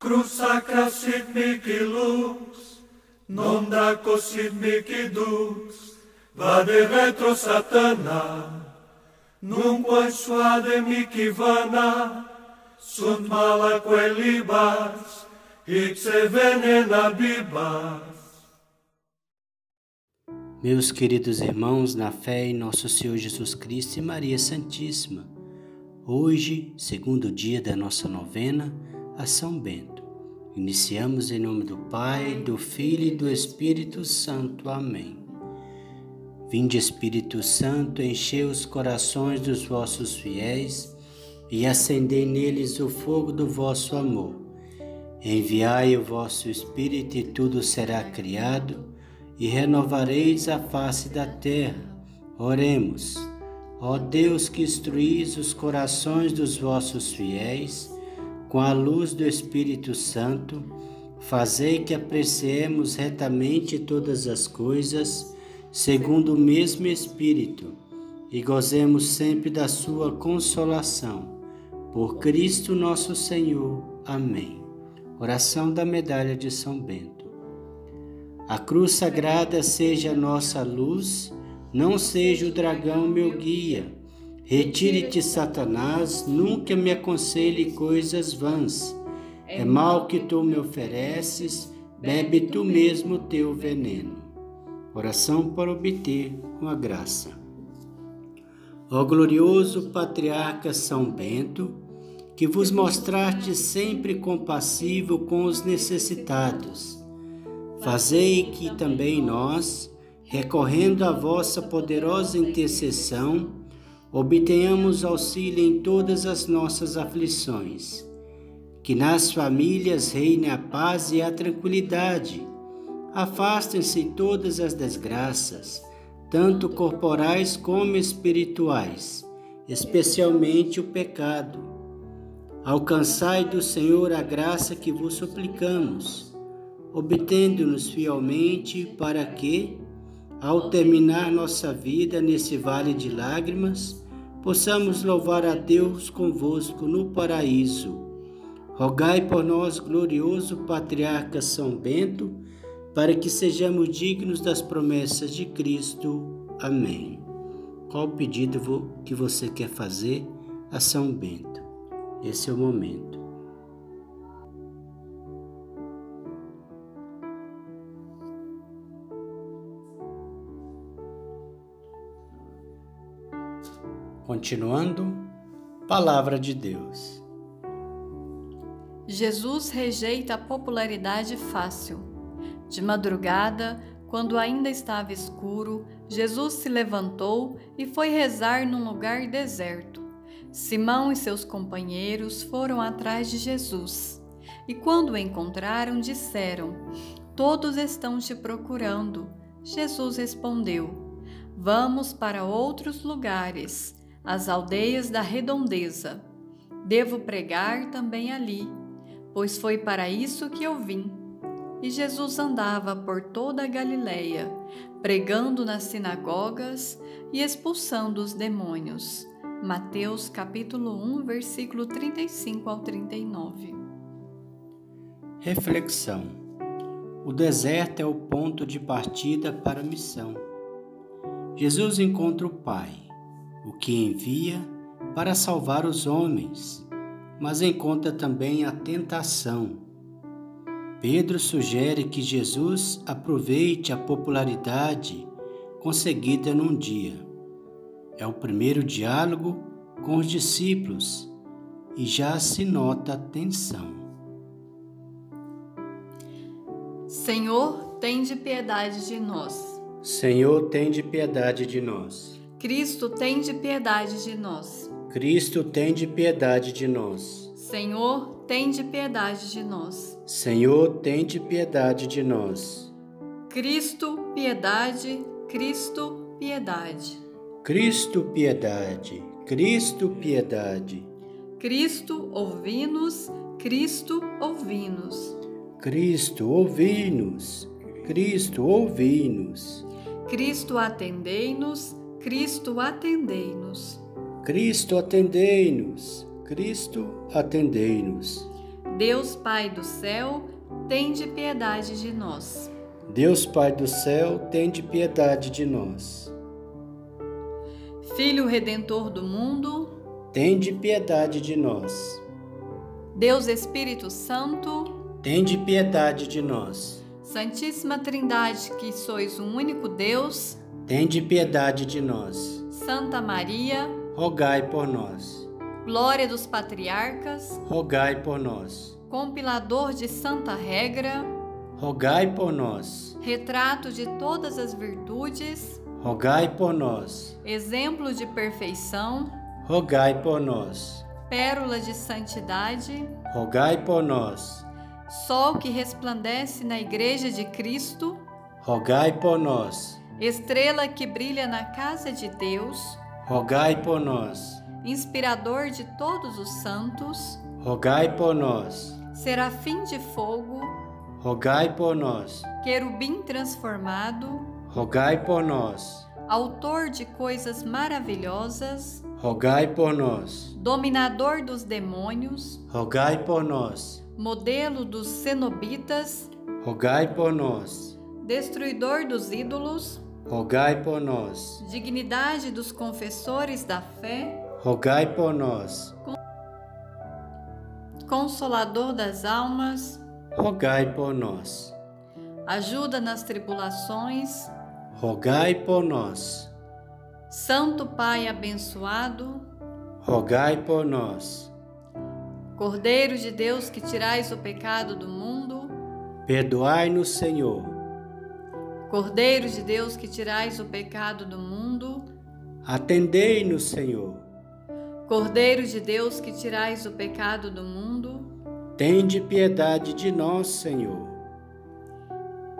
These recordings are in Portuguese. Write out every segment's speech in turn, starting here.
Cruz sacra sit mihi lux, non draco sit mihi dux, vade retro satana, nunque suade mihi vana, sunt mala quelibas, ipse venena bibas. Meus queridos irmãos, na fé em nosso Senhor Jesus Cristo e Maria Santíssima, hoje, segundo dia da nossa novena, a São Bento. Iniciamos em nome do Pai, do Filho e do Espírito Santo. Amém. Vinde, Espírito Santo, enchei os corações dos vossos fiéis e acendei neles o fogo do vosso amor. Enviai o vosso Espírito e tudo será criado e renovareis a face da terra. Oremos. Ó Deus que instruís os corações dos vossos fiéis, com a luz do Espírito Santo, fazei que apreciemos retamente todas as coisas, segundo o mesmo Espírito, e gozemos sempre da sua consolação. Por Cristo nosso Senhor. Amém. Oração da Medalha de São Bento. A cruz sagrada seja a nossa luz, não seja o dragão meu guia Retire-te, Satanás, nunca me aconselhe coisas vãs. É mal que tu me ofereces, bebe tu mesmo teu veneno. Oração para obter uma graça. Ó glorioso patriarca São Bento, que vos mostraste sempre compassivo com os necessitados, fazei que também nós, recorrendo à vossa poderosa intercessão, obtenhamos auxílio em todas as nossas aflições. Que nas famílias reine a paz e a tranquilidade. Afastem-se todas as desgraças, tanto corporais como espirituais, especialmente o pecado. Alcançai do Senhor a graça que vos suplicamos, obtendo-nos fielmente para que, ao terminar nossa vida nesse vale de lágrimas, possamos louvar a Deus convosco no paraíso. Rogai por nós, glorioso Patriarca São Bento, para que sejamos dignos das promessas de Cristo. Amém. Qual o pedido que você quer fazer a São Bento? Esse é o momento. Continuando, Palavra de Deus. Jesus rejeita a popularidade fácil. De madrugada, quando ainda estava escuro, Jesus se levantou e foi rezar num lugar deserto. Simão e seus companheiros foram atrás de Jesus. E quando o encontraram, disseram: Todos estão te procurando. Jesus respondeu: Vamos para outros lugares as aldeias da redondeza. Devo pregar também ali, pois foi para isso que eu vim. E Jesus andava por toda a Galileia, pregando nas sinagogas e expulsando os demônios. Mateus capítulo 1, versículo 35 ao 39. Reflexão. O deserto é o ponto de partida para a missão. Jesus encontra o Pai o que envia para salvar os homens, mas encontra também a tentação. Pedro sugere que Jesus aproveite a popularidade conseguida num dia. É o primeiro diálogo com os discípulos e já se nota a tensão. Senhor, tem de piedade de nós. Senhor, tem de piedade de nós. Cristo, tem de piedade de nós. Cristo, tem de piedade de nós. Senhor, tem de piedade de nós. Senhor, tem de piedade de nós. Cristo, piedade, Cristo, piedade. Cristo, piedade, Cristo, piedade. Cristo, ouvi-nos, Cristo, ouvi-nos. Cristo, ouvi-nos, Cristo, ouvi-nos. Cristo, atendei-nos, Cristo, atendei-nos. Cristo, atendei-nos. Cristo, atendei-nos. Deus Pai do céu, tende piedade de nós. Deus Pai do céu, tende piedade de nós. Filho Redentor do mundo, tende piedade de nós. Deus Espírito Santo, tende piedade de nós. Santíssima Trindade, que sois um único Deus, tende piedade de nós. Santa Maria, rogai por nós. Glória dos patriarcas, rogai por nós. Compilador de Santa Regra, rogai por nós. Retrato de todas as virtudes, rogai por nós. Exemplo de perfeição, rogai por nós. Pérola de santidade, rogai por nós. Sol que resplandece na Igreja de Cristo, rogai por nós. Estrela que brilha na casa de Deus, rogai por nós. Inspirador de todos os santos, rogai por nós. Serafim de fogo, rogai por nós. Querubim transformado, rogai por nós. Autor de coisas maravilhosas, rogai por nós. Dominador dos demônios, rogai por nós. Modelo dos cenobitas, rogai por nós. Destruidor dos ídolos, rogai por nós. Dignidade dos confessores da fé, rogai por nós. Consolador das almas, rogai por nós. Ajuda nas tribulações, rogai por nós. Santo Pai abençoado, rogai por nós. Cordeiro de Deus que tirais o pecado do mundo, perdoai-nos, Senhor. Cordeiro de Deus que tirais o pecado do mundo, atendei-nos, Senhor. Cordeiro de Deus que tirais o pecado do mundo, tende piedade de nós, Senhor.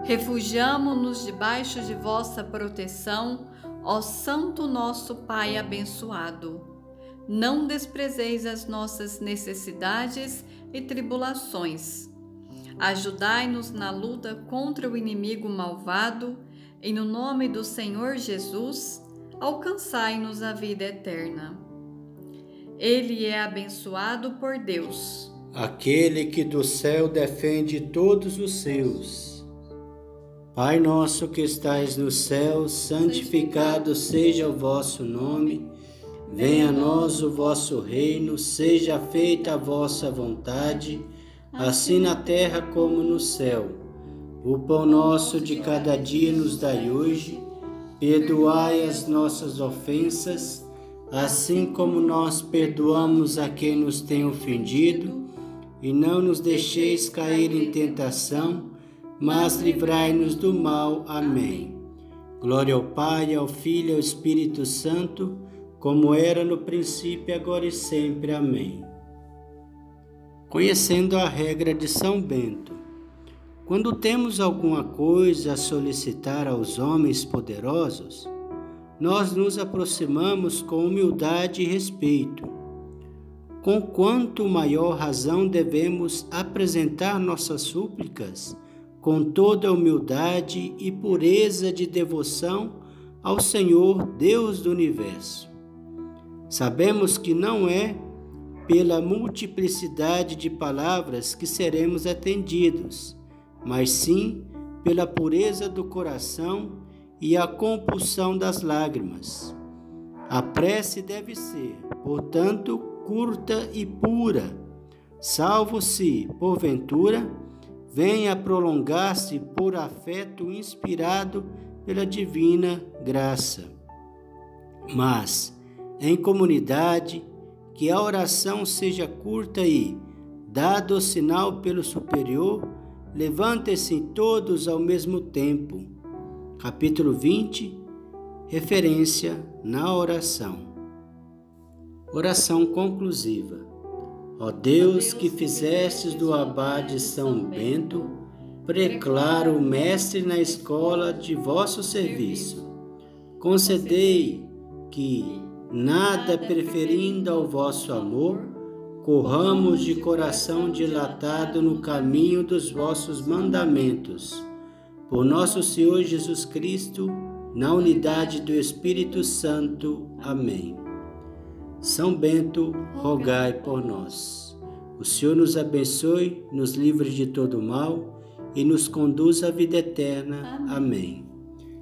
Refugiamo-nos debaixo de vossa proteção, ó Santo nosso Pai abençoado. Não desprezeis as nossas necessidades e tribulações. Ajudai-nos na luta contra o inimigo malvado, e no nome do Senhor Jesus, alcançai-nos a vida eterna. Ele é abençoado por Deus. Aquele que do céu defende todos os seus. Pai nosso que estais no céu, santificado seja o vosso nome. Venha a nós o vosso reino, seja feita a vossa vontade, assim na terra como no céu. O pão nosso de cada dia nos dai hoje. Perdoai as nossas ofensas, assim como nós perdoamos a quem nos tem ofendido, e não nos deixeis cair em tentação mas livrai-nos do mal. Amém. Glória ao Pai, ao Filho e ao Espírito Santo, como era no princípio, agora e sempre. Amém. Conhecendo a regra de São Bento, quando temos alguma coisa a solicitar aos homens poderosos, nós nos aproximamos com humildade e respeito. Com quanto maior razão devemos apresentar nossas súplicas com toda humildade e pureza de devoção ao Senhor Deus do universo. Sabemos que não é pela multiplicidade de palavras que seremos atendidos, mas sim pela pureza do coração e a compulsão das lágrimas. A prece deve ser, portanto, curta e pura, salvo se, porventura, venha prolongar-se por afeto inspirado pela divina graça. Mas, em comunidade, que a oração seja curta e, dado o sinal pelo superior, levantem-se todos ao mesmo tempo. Capítulo 20 Referência na oração. Oração conclusiva. Ó Deus que fizestes do abade São Bento, preclaro mestre na escola de vosso serviço, concedei que, nada preferindo ao vosso amor, corramos de coração dilatado no caminho dos vossos mandamentos. Por nosso Senhor Jesus Cristo, na unidade do Espírito Santo. Amém. São Bento, rogai por nós. O Senhor nos abençoe, nos livre de todo mal e nos conduz à vida eterna. Amém.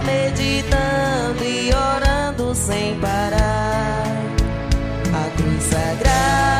meditando e orando sem parar. A cruz sagrada.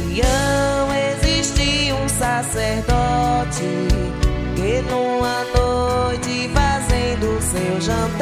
Sião existia um sacerdote que numa noite fazendo seu jantar.